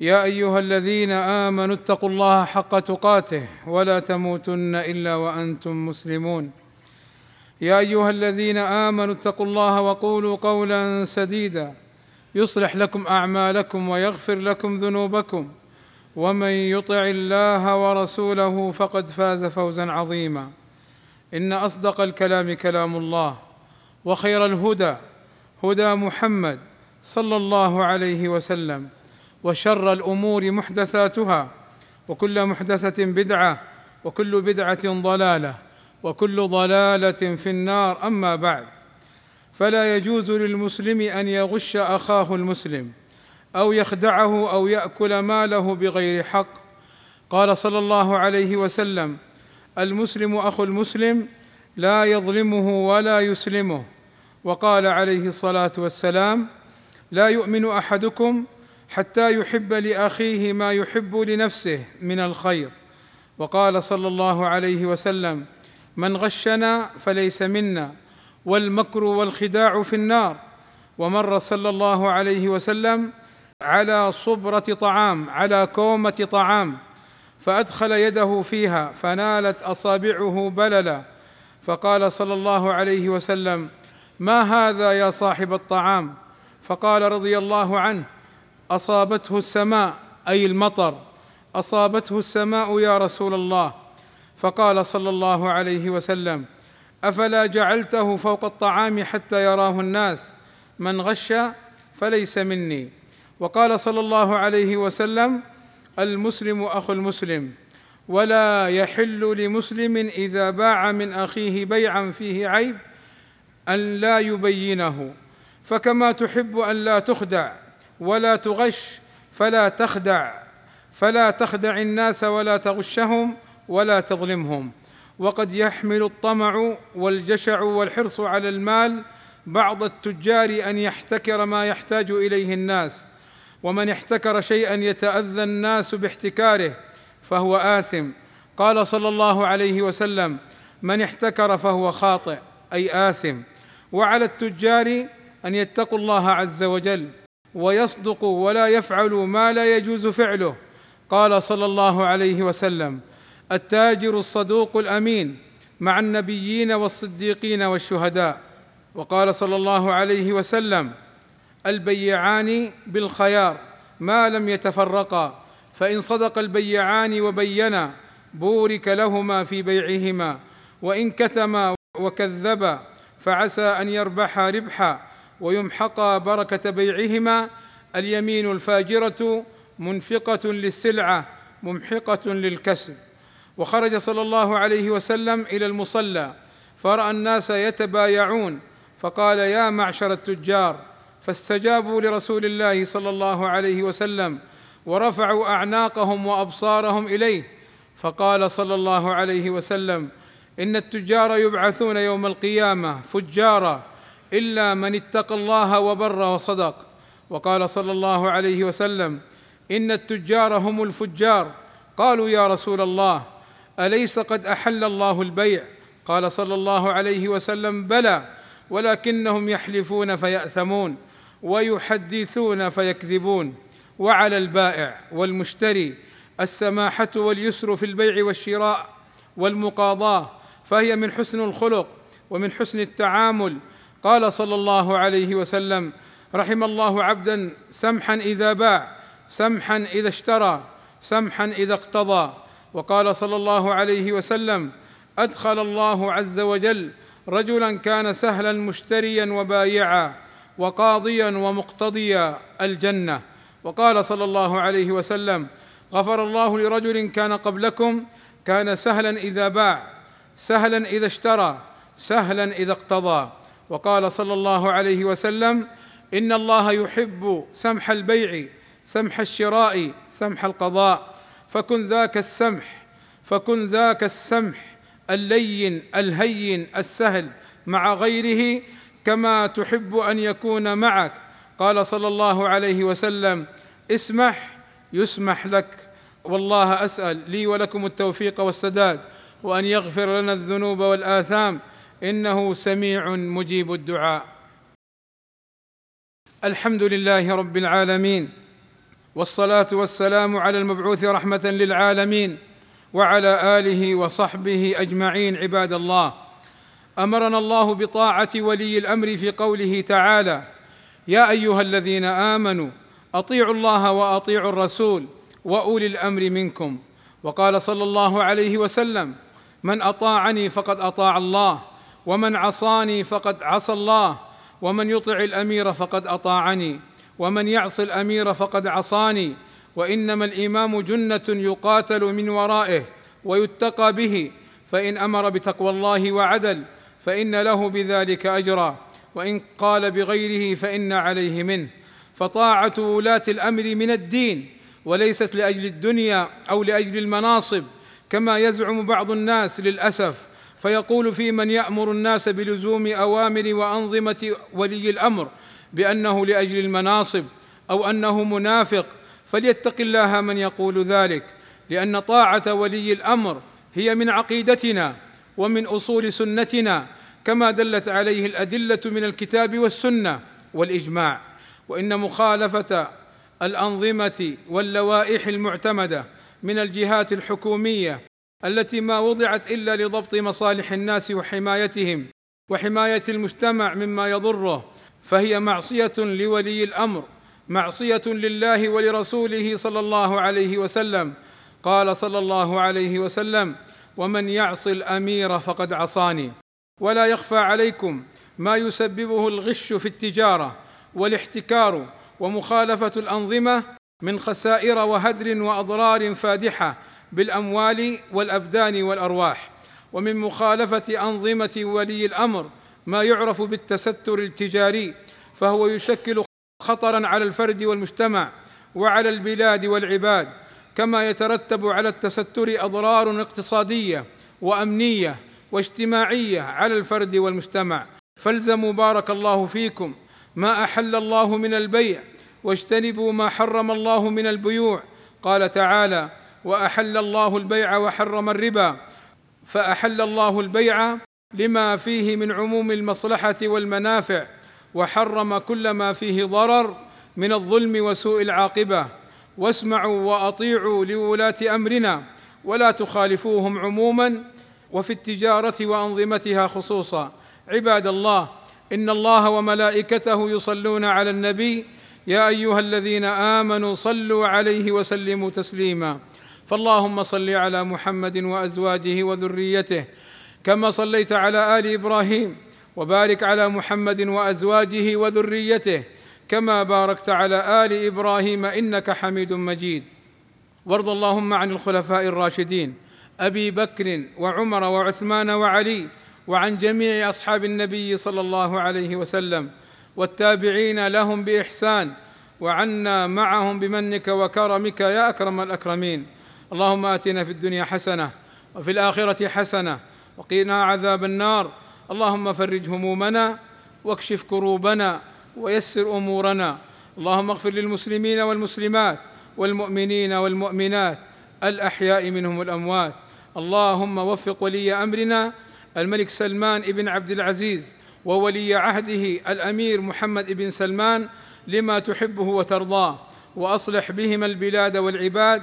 يا أيها الذين آمنوا اتقوا الله حق تقاته ولا تموتن إلا وأنتم مسلمون. يا أيها الذين آمنوا اتقوا الله وقولوا قولا سديدا. يصلح لكم أعمالكم ويغفر لكم ذنوبكم. ومن يطع الله ورسوله فقد فاز فوزا عظيما. إن أصدق الكلام كلام الله وخير الهدى هدى محمد صلى الله عليه وسلم. وشر الأمور محدثاتها وكل محدثة بدعة وكل بدعة ضلالة وكل ضلالة في النار. أما بعد فلا يجوز للمسلم أن يغش أخاه المسلم أو يخدعه أو يأكل ماله بغير حق. قال صلى الله عليه وسلم المسلم أخو المسلم لا يظلمه ولا يسلمه. وقال عليه الصلاة والسلام لا يؤمن أحدكم حتى يحب لأخيه ما يحب لنفسه من الخير. وقال صلى الله عليه وسلم من غشنا فليس منا والمكر والخداع في النار. ومر صلى الله عليه وسلم على صبرة طعام على كومة طعام فأدخل يده فيها فنالت أصابعه بللا. فقال صلى الله عليه وسلم ما هذا يا صاحب الطعام؟ فقال رضي الله عنه أصابته السماء أي المطر أصابته السماء يا رسول الله. فقال صلى الله عليه وسلم أفلا جعلته فوق الطعام حتى يراه الناس؟ من غش فليس مني. وقال صلى الله عليه وسلم المسلم أخو المسلم ولا يحل لمسلم إذا باع من أخيه بيعا فيه عيب أن لا يبينه. فكما تحب أن لا تخدع ولا تغش فلا تخدع فلا تخدع الناس ولا تغشهم ولا تظلمهم. وقد يحمل الطمع والجشع والحرص على المال بعض التجار أن يحتكر ما يحتاج إليه الناس. ومن احتكر شيئا يتأذى الناس باحتكاره فهو آثم. قال صلى الله عليه وسلم من احتكر فهو خاطئ أي آثم. وعلى التجار أن يتقوا الله عز وجل. ويصدقوا ولا يفعلوا ما لا يجوز فعله. قال صلى الله عليه وسلم التاجر الصدوق الأمين مع النبيين والصديقين والشهداء. وقال صلى الله عليه وسلم البيعان بالخيار ما لم يتفرقا فإن صدق البيعان وبينا بورك لهما في بيعهما وإن كتما وكذبا فعسى أن يربحا ربحا. ويمحقا بركة بيعهما. اليمين الفاجرة منفقة للسلعة ممحقة للكسب. وخرج صلى الله عليه وسلم إلى المصلى فرأى الناس يتبايعون فقال يا معشر التجار فاستجابوا لرسول الله صلى الله عليه وسلم ورفعوا أعناقهم وأبصارهم إليه فقال صلى الله عليه وسلم إن التجار يبعثون يوم القيامة فجارا إلا من اتقى الله وبر وصدق. وقال صلى الله عليه وسلم إن التجار هم الفجار. قالوا يا رسول الله أليس قد أحل الله البيع؟ قال صلى الله عليه وسلم بلى ولكنهم يحلفون فيأثمون ويحدثون فيكذبون. وعلى البائع والمشتري السماحة واليسر في البيع والشراء والمقاضاة فهي من حسن الخلق ومن حسن التعامل قال صلى الله عليه وسلم رحم الله عبدا سمحا إذا باع سمحا إذا اشترى سمحا إذا اقتضى. وقال صلى الله عليه وسلم أدخل الله عز وجل رجلا كان سهلا مشتريا وبايعا وقاضيا ومقتضيا الجنة. وقال صلى الله عليه وسلم غفر الله لرجل كان قبلكم كان سهلا إذا باع سهلا إذا اشترى سهلا إذا اقتضى. وقال صلى الله عليه وسلم إن الله يحب سمح البيع سمح الشراء سمح القضاء. فكن ذاك السمح فكن ذاك السمح اللين الهين السهل مع غيره كما تحب أن يكون معك. قال صلى الله عليه وسلم اسمح يسمح لك. والله أسأل لي ولكم التوفيق والسداد وأن يغفر لنا الذنوب والآثام إنه سميع مجيب الدعاء. الحمد لله رب العالمين والصلاة والسلام على المبعوث رحمة للعالمين وعلى آله وصحبه أجمعين عباد الله. أمرنا الله بطاعة ولي الأمر في قوله تعالى يا أيها الذين آمنوا أطيعوا الله وأطيعوا الرسول وأولي الأمر منكم. وقال صلى الله عليه وسلم من أطاعني فقد أطاع الله. ومن عصاني فقد عصى الله ومن يطع الأمير فقد أطاعني ومن يعص الأمير فقد عصاني وإنما الإمام جنة يقاتل من ورائه ويتقى به فإن أمر بتقوى الله وعدل فإن له بذلك أجرا وإن قال بغيره فإن عليه منه. فطاعة ولاة الأمر من الدين وليست لأجل الدنيا أو لأجل المناصب كما يزعم بعض الناس للأسف فيقول في من يأمر الناس بلزوم أوامر وأنظمة ولي الأمر بأنه لأجل المناصب أو أنه منافق فليتق الله من يقول ذلك لأن طاعة ولي الأمر هي من عقيدتنا ومن أصول سنتنا كما دلت عليه الأدلة من الكتاب والسنة والإجماع. وإن مخالفة الأنظمة واللوائح المعتمدة من الجهات الحكومية التي ما وضعت إلا لضبط مصالح الناس وحمايتهم وحماية المجتمع مما يضره فهي معصية لولي الأمر معصية لله ولرسوله صلى الله عليه وسلم. قال صلى الله عليه وسلم ومن يعص الأمير فقد عصاني. ولا يخفى عليكم ما يسببه الغش في التجارة والاحتكار ومخالفة الأنظمة من خسائر وهدر وأضرار فادحة بالأموال والأبدان والأرواح ومن مخالفة أنظمة ولي الأمر ما يعرف بالتستر التجاري فهو يشكل خطرا على الفرد والمجتمع وعلى البلاد والعباد كما يترتب على التستر أضرار اقتصادية وأمنية واجتماعية على الفرد والمجتمع. فالزموا بارك الله فيكم ما أحل الله من البيع واجتنبوا ما حرم الله من البيوع. قال تعالى وأحل الله البيع وحرم الربا فأحل الله البيع لما فيه من عموم المصلحة والمنافع وحرم كل ما فيه ضرر من الظلم وسوء العاقبة. واسمعوا وأطيعوا لولاة أمرنا ولا تخالفوهم عموما وفي التجارة وأنظمتها خصوصا. عباد الله إن الله وملائكته يصلون على النبي يا أيها الذين آمنوا صلوا عليه وسلموا تسليما. فاللهم صل على محمد وأزواجه وذريته كما صليت على آل إبراهيم وبارك على محمد وأزواجه وذريته كما باركت على آل إبراهيم إنك حميد مجيد. وارض اللهم عن الخلفاء الراشدين أبي بكر وعمر وعثمان وعلي وعن جميع أصحاب النبي صلى الله عليه وسلم والتابعين لهم بإحسان وعنا معهم بمنك وكرمك يا أكرم الأكرمين. اللهم آتنا في الدنيا حسنة وفي الآخرة حسنة وقنا عذاب النار. اللهم فرج همومنا واكشف كروبنا ويسر أمورنا. اللهم اغفر للمسلمين والمسلمات والمؤمنين والمؤمنات الأحياء منهم الاموات اللهم وفق ولي أمرنا الملك سلمان بن عبد العزيز وولي عهده الأمير محمد بن سلمان لما تحبه وترضاه وأصلح بهما البلاد والعباد